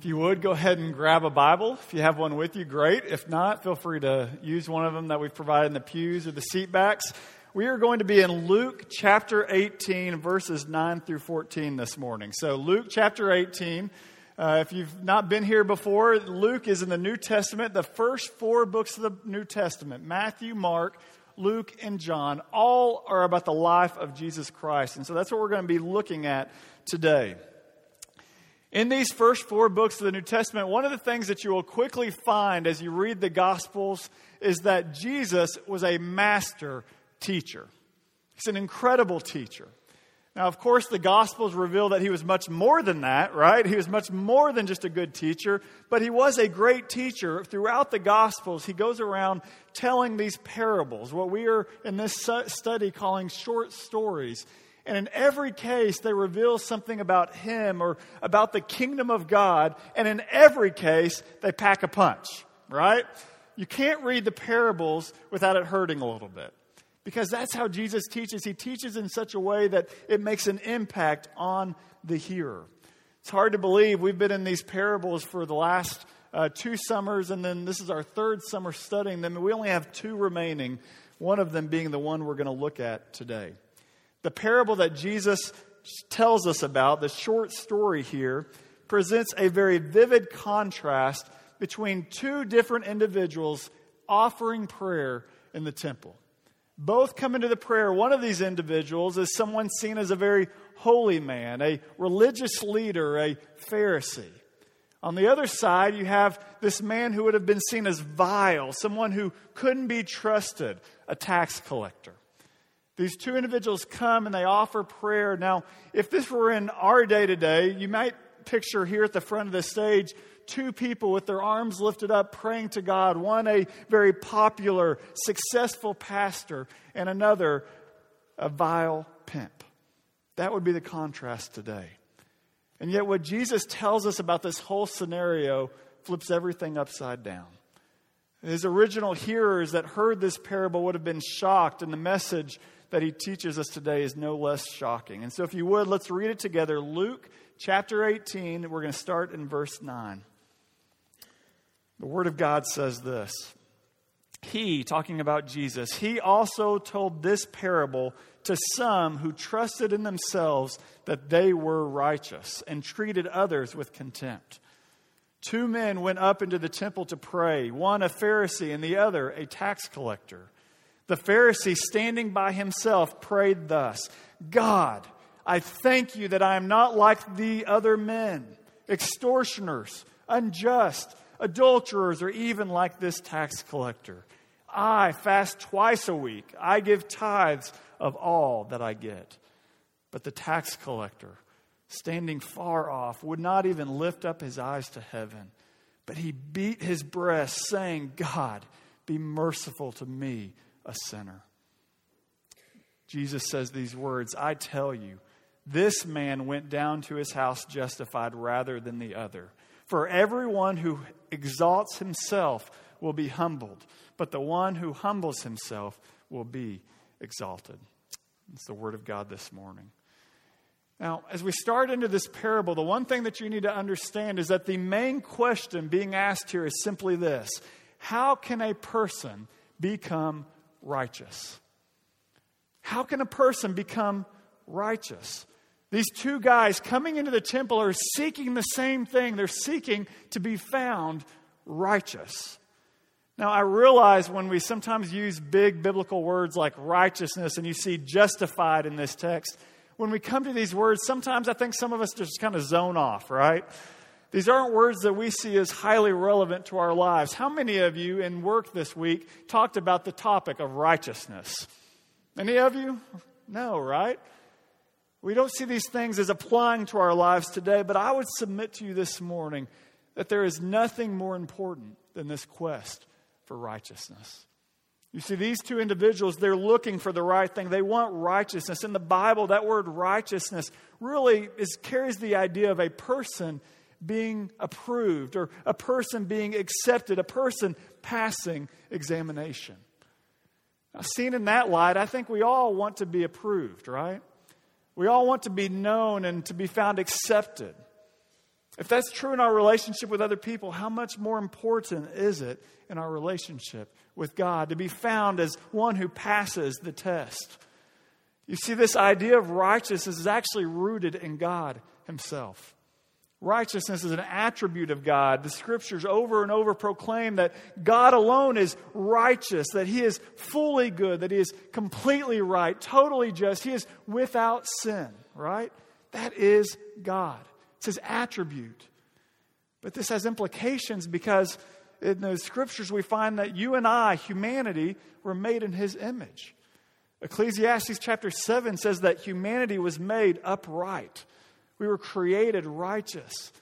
If you would, go ahead and grab a Bible. If you have one with you, great. If not, feel free to use one of them that we've provided in the pews or the seat backs. We are going to be in Luke chapter 18, verses 9 through 14 this morning. So, Luke chapter 18. Uh, if you've not been here before, Luke is in the New Testament, the first four books of the New Testament Matthew, Mark, Luke, and John. All are about the life of Jesus Christ. And so that's what we're going to be looking at today. In these first four books of the New Testament, one of the things that you will quickly find as you read the Gospels is that Jesus was a master teacher. He's an incredible teacher. Now, of course, the Gospels reveal that he was much more than that, right? He was much more than just a good teacher, but he was a great teacher. Throughout the Gospels, he goes around telling these parables, what we are in this study calling short stories. And in every case, they reveal something about him or about the kingdom of God. And in every case, they pack a punch, right? You can't read the parables without it hurting a little bit. Because that's how Jesus teaches. He teaches in such a way that it makes an impact on the hearer. It's hard to believe we've been in these parables for the last uh, two summers, and then this is our third summer studying them, we only have two remaining, one of them being the one we're going to look at today. The parable that Jesus tells us about, the short story here, presents a very vivid contrast between two different individuals offering prayer in the temple. Both come into the prayer. One of these individuals is someone seen as a very holy man, a religious leader, a Pharisee. On the other side, you have this man who would have been seen as vile, someone who couldn't be trusted, a tax collector. These two individuals come and they offer prayer. Now, if this were in our day today, you might picture here at the front of the stage two people with their arms lifted up praying to God. One, a very popular, successful pastor, and another, a vile pimp. That would be the contrast today. And yet, what Jesus tells us about this whole scenario flips everything upside down. His original hearers that heard this parable would have been shocked, and the message that he teaches us today is no less shocking. And so, if you would, let's read it together. Luke chapter 18, we're going to start in verse 9. The Word of God says this He, talking about Jesus, he also told this parable to some who trusted in themselves that they were righteous and treated others with contempt. Two men went up into the temple to pray, one a Pharisee and the other a tax collector. The Pharisee, standing by himself, prayed thus God, I thank you that I am not like the other men, extortioners, unjust, adulterers, or even like this tax collector. I fast twice a week. I give tithes of all that I get. But the tax collector, standing far off, would not even lift up his eyes to heaven, but he beat his breast, saying, God, be merciful to me a sinner. Jesus says these words I tell you, this man went down to his house justified rather than the other. For everyone who exalts himself will be humbled, but the one who humbles himself will be exalted. It's the word of God this morning. Now, as we start into this parable, the one thing that you need to understand is that the main question being asked here is simply this How can a person become righteous. How can a person become righteous? These two guys coming into the temple are seeking the same thing. They're seeking to be found righteous. Now, I realize when we sometimes use big biblical words like righteousness and you see justified in this text, when we come to these words, sometimes I think some of us just kind of zone off, right? These aren't words that we see as highly relevant to our lives. How many of you in work this week talked about the topic of righteousness? Any of you? No, right? We don't see these things as applying to our lives today, but I would submit to you this morning that there is nothing more important than this quest for righteousness. You see, these two individuals, they're looking for the right thing. They want righteousness. In the Bible, that word righteousness really is, carries the idea of a person being approved or a person being accepted, a person passing examination. Now, seen in that light, I think we all want to be approved, right? We all want to be known and to be found accepted. If that's true in our relationship with other people, how much more important is it in our relationship with God to be found as one who passes the test? You see, this idea of righteousness is actually rooted in God Himself. Righteousness is an attribute of God. The scriptures over and over proclaim that God alone is righteous, that He is fully good, that He is completely right, totally just. He is without sin, right? That is God. It's his attribute. But this has implications because in the scriptures we find that you and I, humanity, were made in his image. Ecclesiastes chapter 7 says that humanity was made upright. We were created righteous.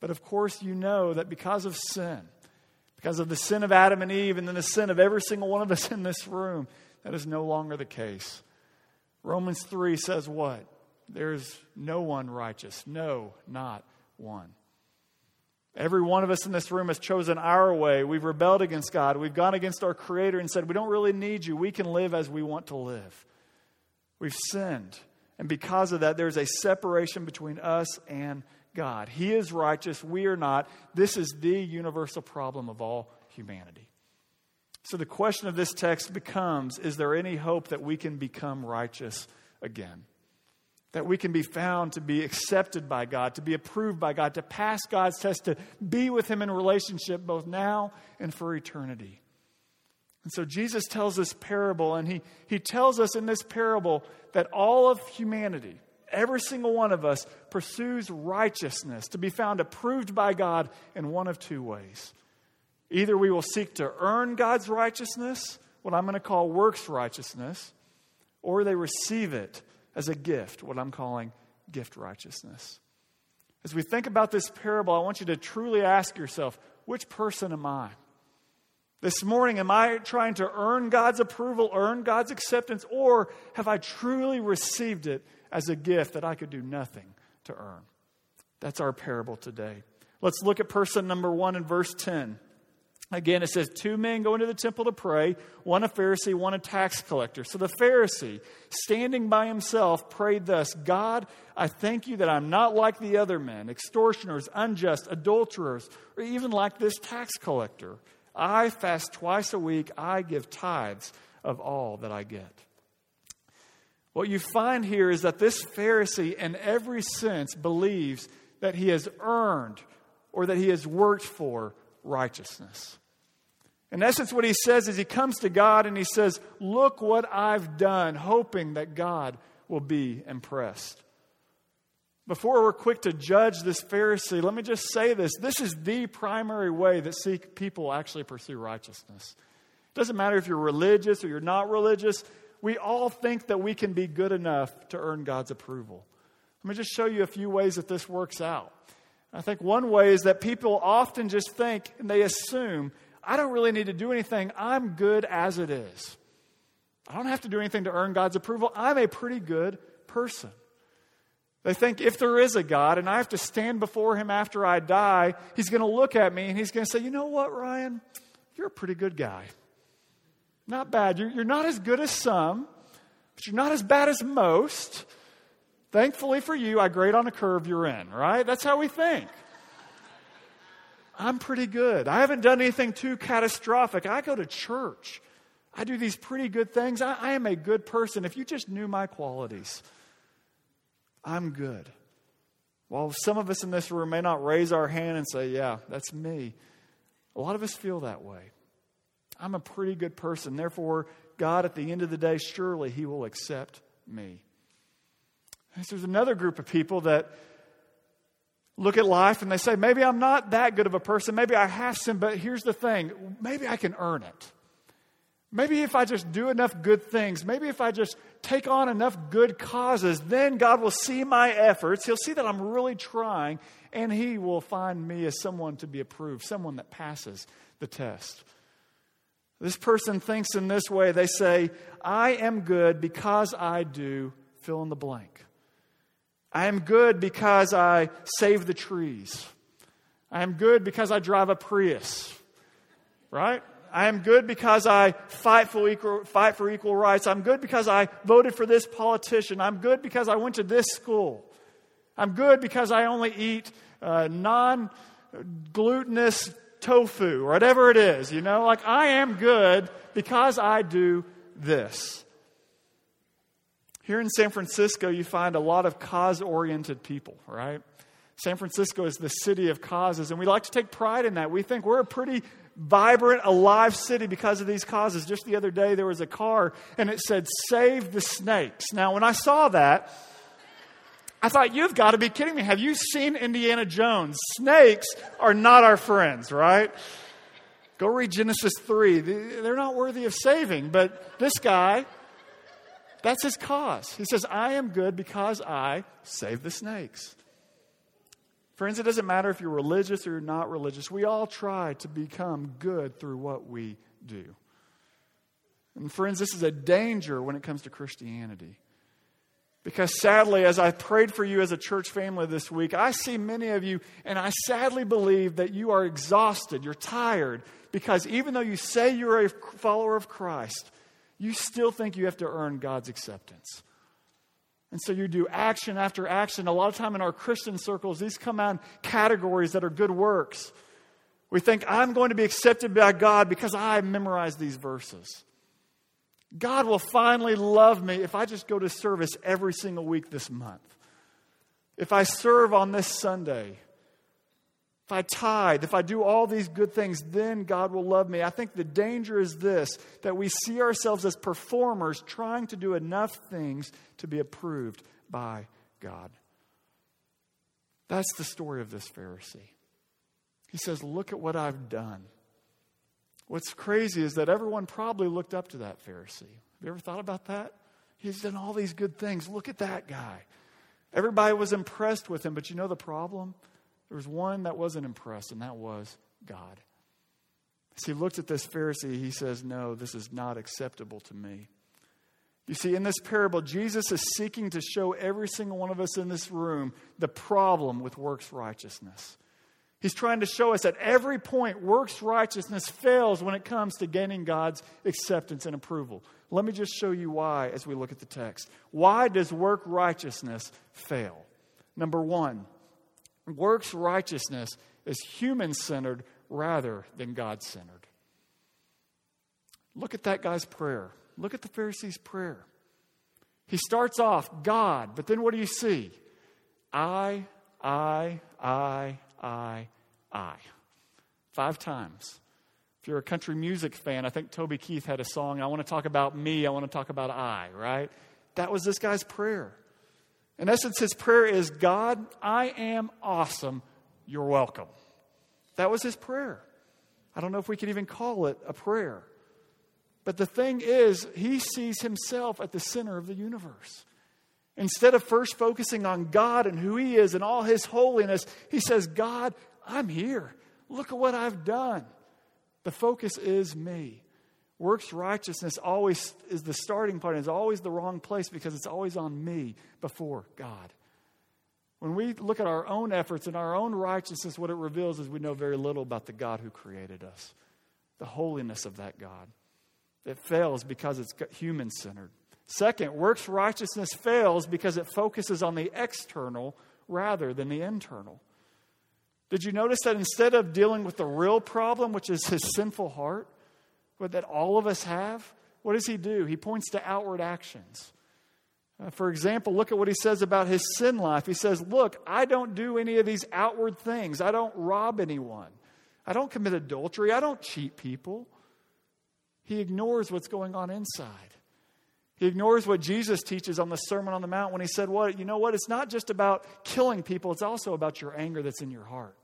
But of course, you know that because of sin, because of the sin of Adam and Eve, and then the sin of every single one of us in this room, that is no longer the case. Romans 3 says what? There's no one righteous. No, not one. Every one of us in this room has chosen our way. We've rebelled against God. We've gone against our Creator and said, We don't really need you. We can live as we want to live. We've sinned. And because of that, there's a separation between us and God. He is righteous. We are not. This is the universal problem of all humanity. So the question of this text becomes Is there any hope that we can become righteous again? that we can be found to be accepted by God, to be approved by God, to pass God's test, to be with Him in relationship both now and for eternity. And so Jesus tells this parable, and he, he tells us in this parable that all of humanity, every single one of us, pursues righteousness, to be found approved by God in one of two ways. Either we will seek to earn God's righteousness, what I'm going to call works righteousness, or they receive it as a gift, what I'm calling gift righteousness. As we think about this parable, I want you to truly ask yourself which person am I? This morning, am I trying to earn God's approval, earn God's acceptance, or have I truly received it as a gift that I could do nothing to earn? That's our parable today. Let's look at person number one in verse 10. Again, it says, Two men go into the temple to pray, one a Pharisee, one a tax collector. So the Pharisee, standing by himself, prayed thus God, I thank you that I'm not like the other men, extortioners, unjust, adulterers, or even like this tax collector. I fast twice a week, I give tithes of all that I get. What you find here is that this Pharisee, in every sense, believes that he has earned or that he has worked for righteousness. In essence, what he says is he comes to God and he says, Look what I've done, hoping that God will be impressed. Before we're quick to judge this Pharisee, let me just say this. This is the primary way that seek people actually pursue righteousness. It doesn't matter if you're religious or you're not religious, we all think that we can be good enough to earn God's approval. Let me just show you a few ways that this works out. I think one way is that people often just think and they assume, I don't really need to do anything. I'm good as it is. I don't have to do anything to earn God's approval. I'm a pretty good person. They think if there is a God and I have to stand before him after I die, he's going to look at me and he's going to say, You know what, Ryan? You're a pretty good guy. Not bad. You're, you're not as good as some, but you're not as bad as most. Thankfully for you, I grade on a curve you're in, right? That's how we think. I'm pretty good. I haven't done anything too catastrophic. I go to church. I do these pretty good things. I, I am a good person. If you just knew my qualities, I'm good. While some of us in this room may not raise our hand and say, Yeah, that's me, a lot of us feel that way. I'm a pretty good person. Therefore, God, at the end of the day, surely He will accept me. There's another group of people that look at life and they say, maybe I'm not that good of a person. Maybe I have sinned, but here's the thing maybe I can earn it. Maybe if I just do enough good things, maybe if I just take on enough good causes, then God will see my efforts. He'll see that I'm really trying, and He will find me as someone to be approved, someone that passes the test. This person thinks in this way they say, I am good because I do fill in the blank. I am good because I save the trees. I am good because I drive a Prius. Right? I am good because I fight for equal, fight for equal rights. I'm good because I voted for this politician. I'm good because I went to this school. I'm good because I only eat uh, non glutinous tofu, or whatever it is, you know, like I am good because I do this. Here in San Francisco, you find a lot of cause oriented people, right? San Francisco is the city of causes, and we like to take pride in that. We think we're a pretty vibrant, alive city because of these causes. Just the other day, there was a car and it said, Save the snakes. Now, when I saw that, I thought, You've got to be kidding me. Have you seen Indiana Jones? Snakes are not our friends, right? Go read Genesis 3. They're not worthy of saving, but this guy, that's his cause. He says, I am good because I save the snakes. Friends, it doesn't matter if you're religious or you're not religious. We all try to become good through what we do. And, friends, this is a danger when it comes to Christianity. Because sadly, as I prayed for you as a church family this week, I see many of you, and I sadly believe that you are exhausted, you're tired, because even though you say you're a follower of Christ, you still think you have to earn God's acceptance. And so you do action after action. A lot of time in our Christian circles, these come out categories that are good works. We think, I'm going to be accepted by God because I memorized these verses. God will finally love me if I just go to service every single week this month. If I serve on this Sunday, if I tithe, if I do all these good things, then God will love me. I think the danger is this that we see ourselves as performers trying to do enough things to be approved by God. That's the story of this Pharisee. He says, Look at what I've done. What's crazy is that everyone probably looked up to that Pharisee. Have you ever thought about that? He's done all these good things. Look at that guy. Everybody was impressed with him, but you know the problem? There was one that wasn't impressed, and that was God. As he looked at this Pharisee, he says, No, this is not acceptable to me. You see, in this parable, Jesus is seeking to show every single one of us in this room the problem with works righteousness. He's trying to show us at every point works righteousness fails when it comes to gaining God's acceptance and approval. Let me just show you why as we look at the text. Why does work righteousness fail? Number one, Works righteousness is human centered rather than God centered. Look at that guy's prayer. Look at the Pharisee's prayer. He starts off, God, but then what do you see? I, I, I, I, I. Five times. If you're a country music fan, I think Toby Keith had a song, I want to talk about me, I want to talk about I, right? That was this guy's prayer. In essence, his prayer is God, I am awesome. You're welcome. That was his prayer. I don't know if we could even call it a prayer. But the thing is, he sees himself at the center of the universe. Instead of first focusing on God and who he is and all his holiness, he says, God, I'm here. Look at what I've done. The focus is me. Works righteousness always is the starting point, is always the wrong place because it's always on me before God. When we look at our own efforts and our own righteousness, what it reveals is we know very little about the God who created us, the holiness of that God. It fails because it's human centered. Second, works righteousness fails because it focuses on the external rather than the internal. Did you notice that instead of dealing with the real problem, which is his sinful heart, but that all of us have, what does he do? He points to outward actions. Uh, for example, look at what he says about his sin life. He says, Look, I don't do any of these outward things. I don't rob anyone. I don't commit adultery. I don't cheat people. He ignores what's going on inside. He ignores what Jesus teaches on the Sermon on the Mount when he said, What? You know what? It's not just about killing people, it's also about your anger that's in your heart.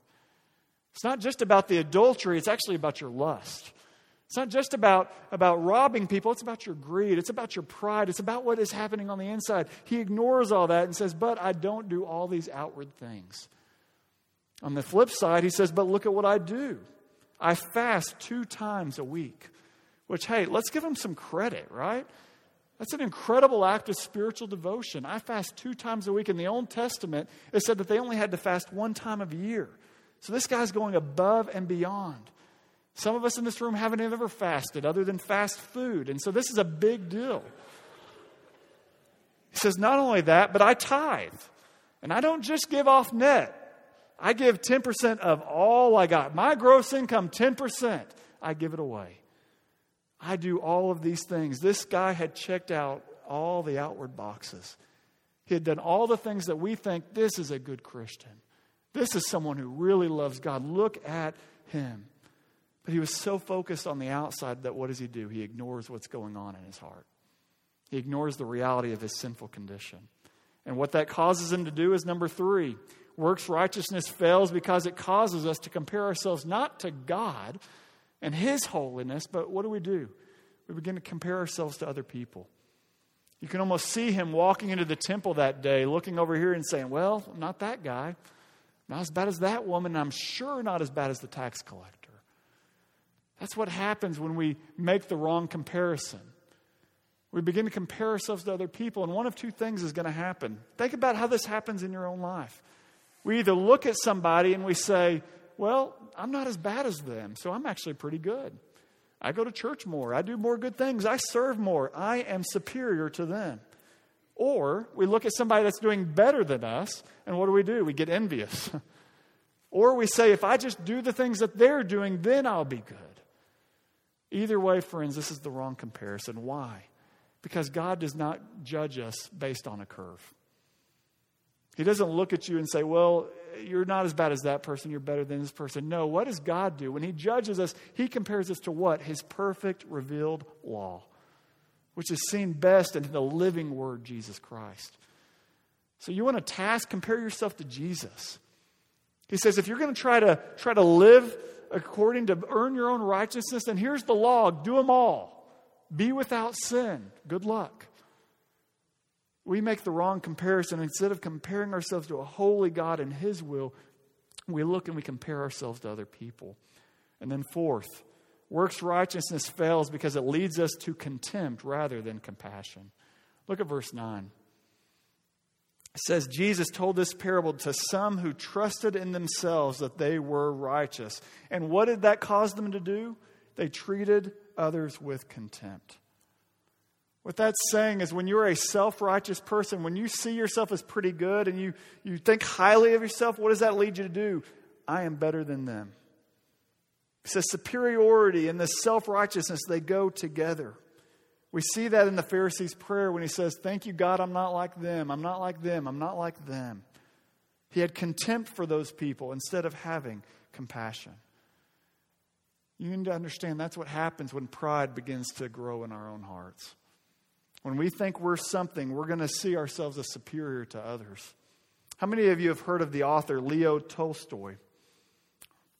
It's not just about the adultery, it's actually about your lust. It's not just about, about robbing people, it's about your greed, it's about your pride, it's about what is happening on the inside. He ignores all that and says, But I don't do all these outward things. On the flip side, he says, But look at what I do. I fast two times a week, which, hey, let's give him some credit, right? That's an incredible act of spiritual devotion. I fast two times a week. In the Old Testament, it said that they only had to fast one time of year. So this guy's going above and beyond. Some of us in this room haven't ever fasted other than fast food. And so this is a big deal. He says, not only that, but I tithe. And I don't just give off net. I give 10% of all I got. My gross income, 10%, I give it away. I do all of these things. This guy had checked out all the outward boxes. He had done all the things that we think this is a good Christian. This is someone who really loves God. Look at him. But he was so focused on the outside that what does he do? He ignores what's going on in his heart. He ignores the reality of his sinful condition. And what that causes him to do is number three works righteousness fails because it causes us to compare ourselves not to God and his holiness, but what do we do? We begin to compare ourselves to other people. You can almost see him walking into the temple that day, looking over here and saying, Well, I'm not that guy. Not as bad as that woman, I'm sure not as bad as the tax collector. That's what happens when we make the wrong comparison. We begin to compare ourselves to other people, and one of two things is going to happen. Think about how this happens in your own life. We either look at somebody and we say, Well, I'm not as bad as them, so I'm actually pretty good. I go to church more. I do more good things. I serve more. I am superior to them. Or we look at somebody that's doing better than us, and what do we do? We get envious. or we say, if I just do the things that they're doing, then I'll be good. Either way, friends, this is the wrong comparison. Why? Because God does not judge us based on a curve. He doesn't look at you and say, well, you're not as bad as that person, you're better than this person. No, what does God do? When He judges us, He compares us to what? His perfect revealed law, which is seen best in the living Word, Jesus Christ. So you want a task? Compare yourself to Jesus. He says, if you're going to try to try to live according to earn your own righteousness, And here's the law do them all. Be without sin. Good luck. We make the wrong comparison. Instead of comparing ourselves to a holy God and His will, we look and we compare ourselves to other people. And then, fourth, works righteousness fails because it leads us to contempt rather than compassion. Look at verse 9. Says, Jesus told this parable to some who trusted in themselves that they were righteous. And what did that cause them to do? They treated others with contempt. What that's saying is when you're a self righteous person, when you see yourself as pretty good and you, you think highly of yourself, what does that lead you to do? I am better than them. It says superiority and this self righteousness, they go together. We see that in the Pharisee's prayer when he says, Thank you, God, I'm not like them. I'm not like them. I'm not like them. He had contempt for those people instead of having compassion. You need to understand that's what happens when pride begins to grow in our own hearts. When we think we're something, we're going to see ourselves as superior to others. How many of you have heard of the author Leo Tolstoy?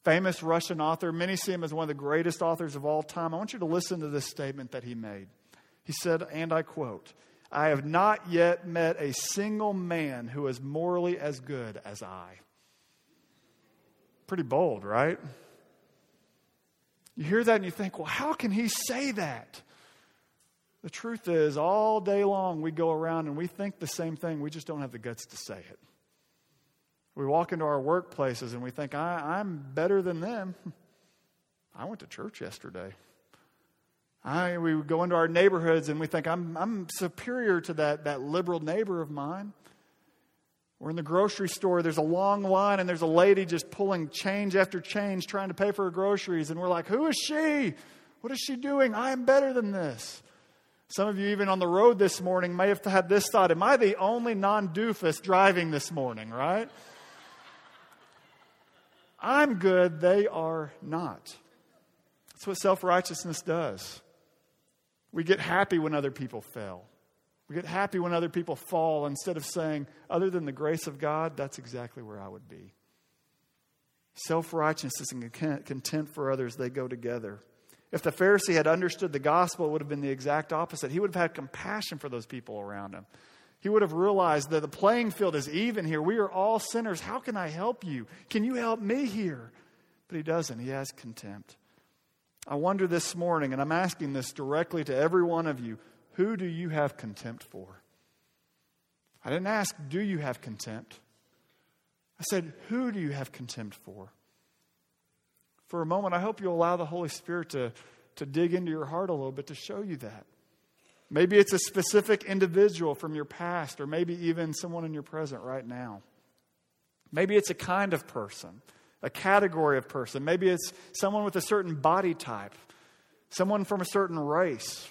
Famous Russian author. Many see him as one of the greatest authors of all time. I want you to listen to this statement that he made. He said, and I quote, I have not yet met a single man who is morally as good as I. Pretty bold, right? You hear that and you think, well, how can he say that? The truth is, all day long we go around and we think the same thing, we just don't have the guts to say it. We walk into our workplaces and we think, I, am better than them. I went to church yesterday. I, we go into our neighborhoods and we think, I'm, I'm superior to that, that liberal neighbor of mine. We're in the grocery store, there's a long line, and there's a lady just pulling change after change trying to pay for her groceries. And we're like, Who is she? What is she doing? I am better than this. Some of you, even on the road this morning, may have had this thought Am I the only non doofus driving this morning, right? I'm good, they are not. That's what self righteousness does. We get happy when other people fail. We get happy when other people fall instead of saying, other than the grace of God, that's exactly where I would be. Self righteousness and contempt for others, they go together. If the Pharisee had understood the gospel, it would have been the exact opposite. He would have had compassion for those people around him. He would have realized that the playing field is even here. We are all sinners. How can I help you? Can you help me here? But he doesn't. He has contempt. I wonder this morning, and I'm asking this directly to every one of you who do you have contempt for? I didn't ask, do you have contempt? I said, who do you have contempt for? for a moment, I hope you'll allow the Holy Spirit to, to dig into your heart a little bit to show you that. Maybe it's a specific individual from your past, or maybe even someone in your present right now. Maybe it's a kind of person, a category of person. Maybe it's someone with a certain body type, someone from a certain race,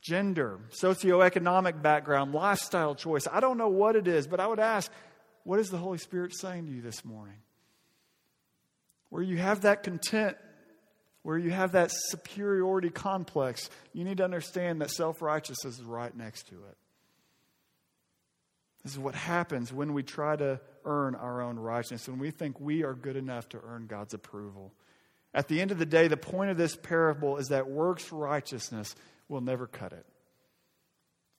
gender, socioeconomic background, lifestyle choice. I don't know what it is, but I would ask, what is the Holy Spirit saying to you this morning? Where you have that content, where you have that superiority complex, you need to understand that self righteousness is right next to it. This is what happens when we try to earn our own righteousness, when we think we are good enough to earn God's approval. At the end of the day, the point of this parable is that works righteousness will never cut it.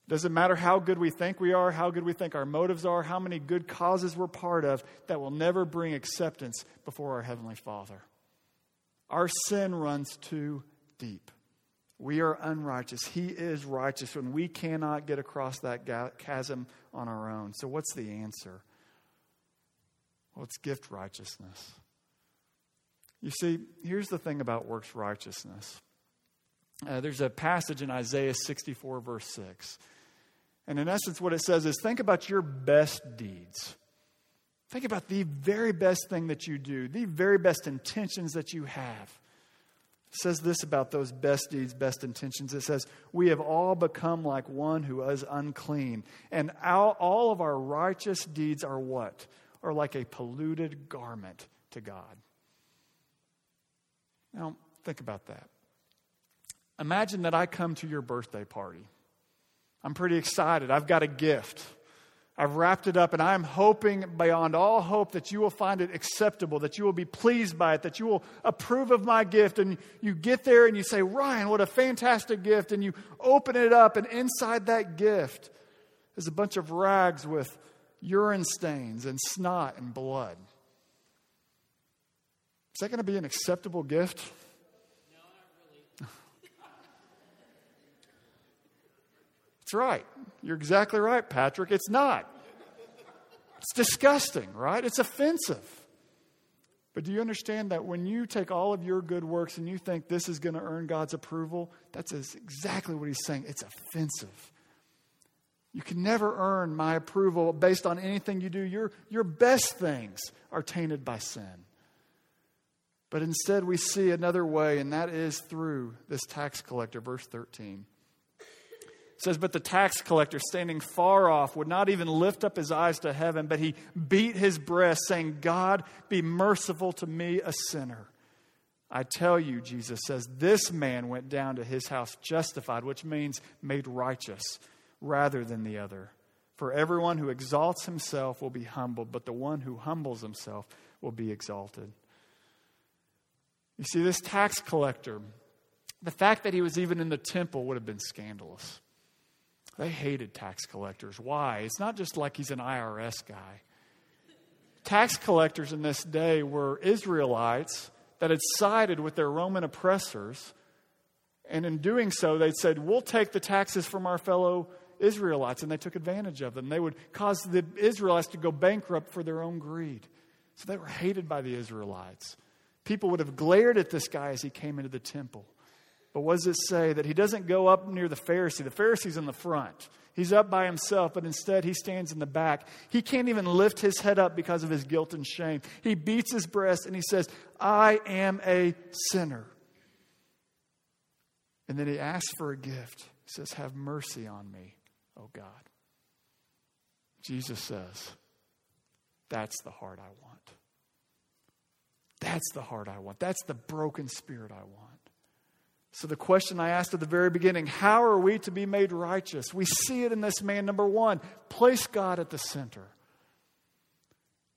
Doesn't matter how good we think we are, how good we think our motives are, how many good causes we're part of, that will never bring acceptance before our Heavenly Father. Our sin runs too deep. We are unrighteous. He is righteous, and we cannot get across that chasm on our own. So, what's the answer? Well, it's gift righteousness. You see, here's the thing about works righteousness. Uh, there's a passage in Isaiah 64, verse 6. And in essence, what it says is think about your best deeds. Think about the very best thing that you do, the very best intentions that you have. It says this about those best deeds, best intentions. It says, We have all become like one who is unclean. And all, all of our righteous deeds are what? Are like a polluted garment to God. Now, think about that. Imagine that I come to your birthday party. I'm pretty excited. I've got a gift. I've wrapped it up, and I'm hoping beyond all hope that you will find it acceptable, that you will be pleased by it, that you will approve of my gift. And you get there and you say, Ryan, what a fantastic gift. And you open it up, and inside that gift is a bunch of rags with urine stains and snot and blood. Is that going to be an acceptable gift? No, not really. That's right. You're exactly right, Patrick. It's not. It's disgusting, right? It's offensive. But do you understand that when you take all of your good works and you think this is going to earn God's approval, that's exactly what he's saying. It's offensive. You can never earn my approval based on anything you do. Your, your best things are tainted by sin. But instead, we see another way, and that is through this tax collector, verse 13 says, But the tax collector, standing far off, would not even lift up his eyes to heaven, but he beat his breast, saying, God, be merciful to me, a sinner. I tell you, Jesus says, this man went down to his house justified, which means made righteous, rather than the other. For everyone who exalts himself will be humbled, but the one who humbles himself will be exalted. You see, this tax collector, the fact that he was even in the temple would have been scandalous. They hated tax collectors. Why? It's not just like he's an IRS guy. Tax collectors in this day were Israelites that had sided with their Roman oppressors. And in doing so, they said, We'll take the taxes from our fellow Israelites. And they took advantage of them. They would cause the Israelites to go bankrupt for their own greed. So they were hated by the Israelites. People would have glared at this guy as he came into the temple. But what does it say? That he doesn't go up near the Pharisee. The Pharisee's in the front. He's up by himself, but instead he stands in the back. He can't even lift his head up because of his guilt and shame. He beats his breast and he says, I am a sinner. And then he asks for a gift. He says, Have mercy on me, O God. Jesus says, That's the heart I want. That's the heart I want. That's the broken spirit I want. So, the question I asked at the very beginning how are we to be made righteous? We see it in this man. Number one, place God at the center.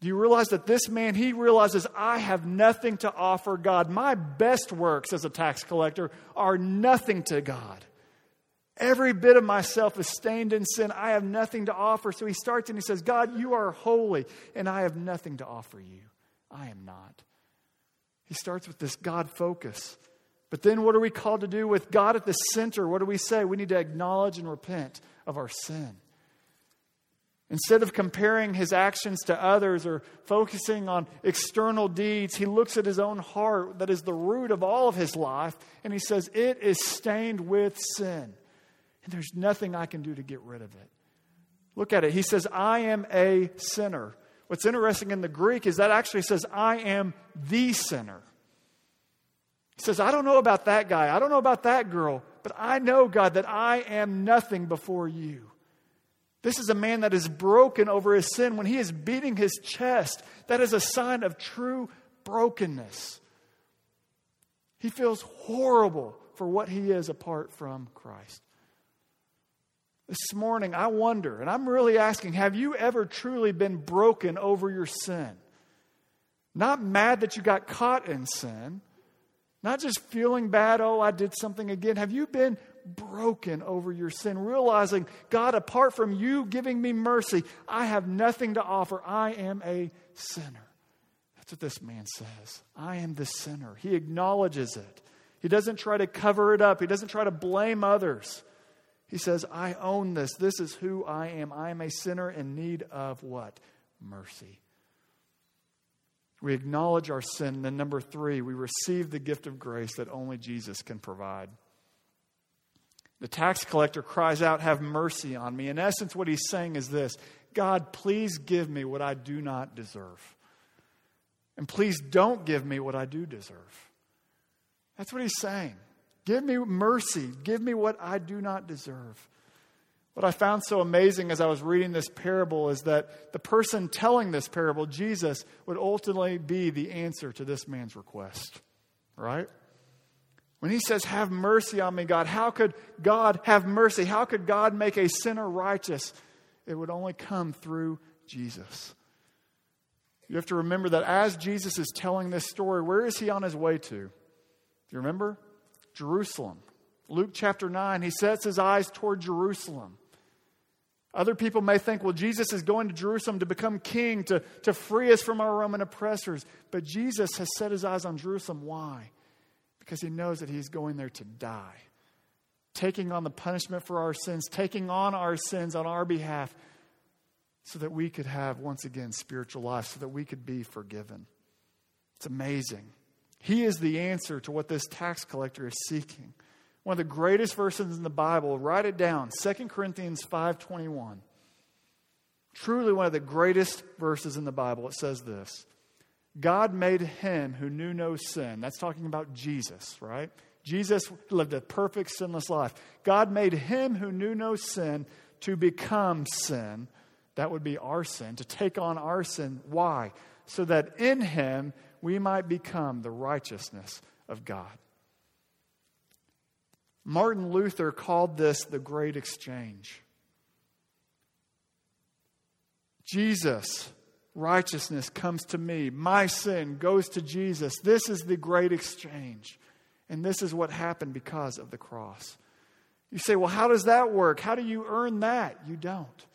Do you realize that this man, he realizes, I have nothing to offer God. My best works as a tax collector are nothing to God. Every bit of myself is stained in sin. I have nothing to offer. So he starts and he says, God, you are holy, and I have nothing to offer you. I am not. He starts with this God focus. But then what are we called to do with God at the center? What do we say? We need to acknowledge and repent of our sin. Instead of comparing his actions to others or focusing on external deeds, he looks at his own heart that is the root of all of his life and he says, It is stained with sin. And there's nothing I can do to get rid of it. Look at it. He says, I am a sinner. What's interesting in the Greek is that actually says, I am the sinner. He says, I don't know about that guy. I don't know about that girl, but I know, God, that I am nothing before you. This is a man that is broken over his sin. When he is beating his chest, that is a sign of true brokenness. He feels horrible for what he is apart from Christ. This morning, I wonder, and I'm really asking have you ever truly been broken over your sin? Not mad that you got caught in sin, not just feeling bad, oh, I did something again. Have you been broken over your sin, realizing, God, apart from you giving me mercy, I have nothing to offer. I am a sinner. That's what this man says. I am the sinner. He acknowledges it. He doesn't try to cover it up, he doesn't try to blame others. He says, I own this. This is who I am. I am a sinner in need of what? Mercy. We acknowledge our sin. Then, number three, we receive the gift of grace that only Jesus can provide. The tax collector cries out, Have mercy on me. In essence, what he's saying is this God, please give me what I do not deserve. And please don't give me what I do deserve. That's what he's saying. Give me mercy. Give me what I do not deserve. What I found so amazing as I was reading this parable is that the person telling this parable, Jesus, would ultimately be the answer to this man's request. Right? When he says, Have mercy on me, God, how could God have mercy? How could God make a sinner righteous? It would only come through Jesus. You have to remember that as Jesus is telling this story, where is he on his way to? Do you remember? Jerusalem. Luke chapter 9, he sets his eyes toward Jerusalem. Other people may think, well, Jesus is going to Jerusalem to become king, to, to free us from our Roman oppressors. But Jesus has set his eyes on Jerusalem. Why? Because he knows that he's going there to die, taking on the punishment for our sins, taking on our sins on our behalf, so that we could have, once again, spiritual life, so that we could be forgiven. It's amazing. He is the answer to what this tax collector is seeking. One of the greatest verses in the Bible, write it down, 2 Corinthians 5:21. Truly one of the greatest verses in the Bible. It says this. God made him who knew no sin. That's talking about Jesus, right? Jesus lived a perfect sinless life. God made him who knew no sin to become sin. That would be our sin, to take on our sin. Why? So that in him we might become the righteousness of God. Martin Luther called this the great exchange. Jesus, righteousness comes to me. My sin goes to Jesus. This is the great exchange. And this is what happened because of the cross. You say, well, how does that work? How do you earn that? You don't.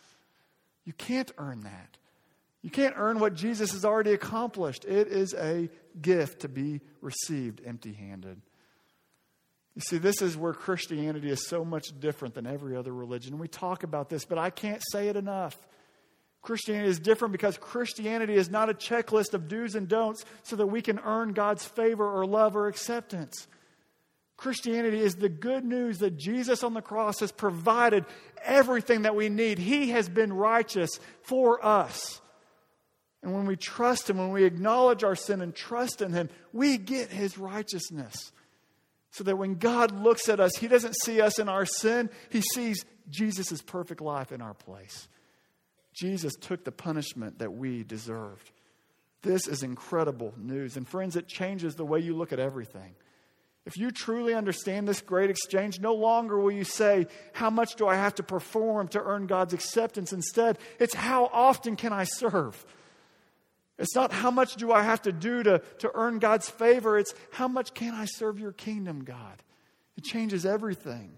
You can't earn that. You can't earn what Jesus has already accomplished. It is a gift to be received empty handed. You see, this is where Christianity is so much different than every other religion. We talk about this, but I can't say it enough. Christianity is different because Christianity is not a checklist of do's and don'ts so that we can earn God's favor or love or acceptance. Christianity is the good news that Jesus on the cross has provided everything that we need. He has been righteous for us. And when we trust Him, when we acknowledge our sin and trust in Him, we get His righteousness. So that when God looks at us, He doesn't see us in our sin, He sees Jesus' perfect life in our place. Jesus took the punishment that we deserved. This is incredible news. And friends, it changes the way you look at everything. If you truly understand this great exchange, no longer will you say, How much do I have to perform to earn God's acceptance? Instead, it's how often can I serve? It's not how much do I have to do to, to earn God's favor, it's how much can I serve your kingdom, God? It changes everything.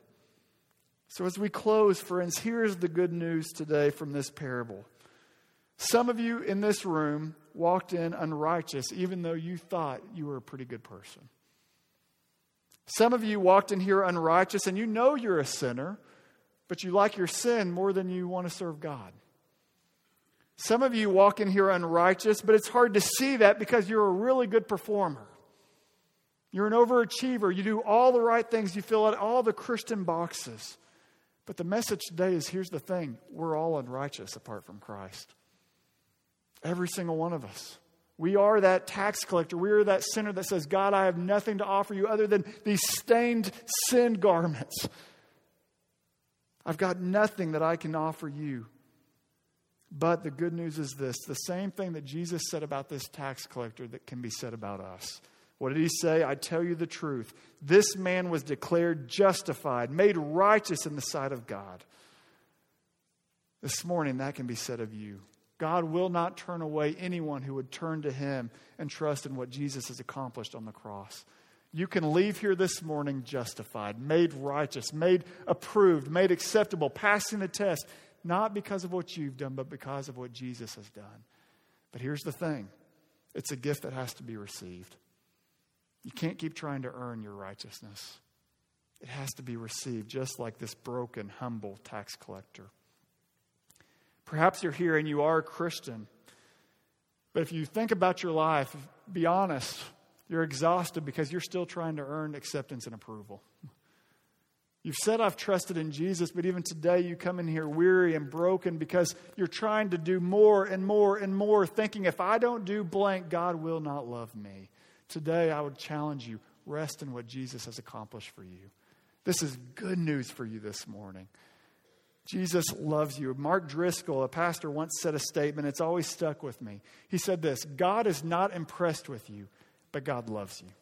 So, as we close, friends, here's the good news today from this parable. Some of you in this room walked in unrighteous, even though you thought you were a pretty good person. Some of you walked in here unrighteous, and you know you're a sinner, but you like your sin more than you want to serve God. Some of you walk in here unrighteous, but it's hard to see that because you're a really good performer. You're an overachiever. You do all the right things. You fill out all the Christian boxes. But the message today is here's the thing we're all unrighteous apart from Christ. Every single one of us. We are that tax collector. We are that sinner that says, God, I have nothing to offer you other than these stained sin garments. I've got nothing that I can offer you. But the good news is this the same thing that Jesus said about this tax collector that can be said about us. What did he say? I tell you the truth. This man was declared justified, made righteous in the sight of God. This morning, that can be said of you. God will not turn away anyone who would turn to him and trust in what Jesus has accomplished on the cross. You can leave here this morning justified, made righteous, made approved, made acceptable, passing the test, not because of what you've done, but because of what Jesus has done. But here's the thing it's a gift that has to be received. You can't keep trying to earn your righteousness, it has to be received, just like this broken, humble tax collector. Perhaps you're here and you are a Christian, but if you think about your life, be honest you're exhausted because you're still trying to earn acceptance and approval. You've said, I've trusted in Jesus, but even today you come in here weary and broken because you're trying to do more and more and more, thinking, if I don't do blank, God will not love me. Today I would challenge you rest in what Jesus has accomplished for you. This is good news for you this morning. Jesus loves you. Mark Driscoll, a pastor, once said a statement, it's always stuck with me. He said this God is not impressed with you but God loves you.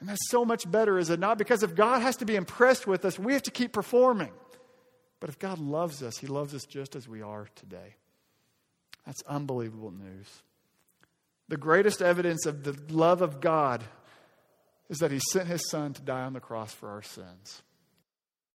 And that's so much better, is it not? Because if God has to be impressed with us, we have to keep performing. But if God loves us, He loves us just as we are today. That's unbelievable news. The greatest evidence of the love of God is that He sent His Son to die on the cross for our sins.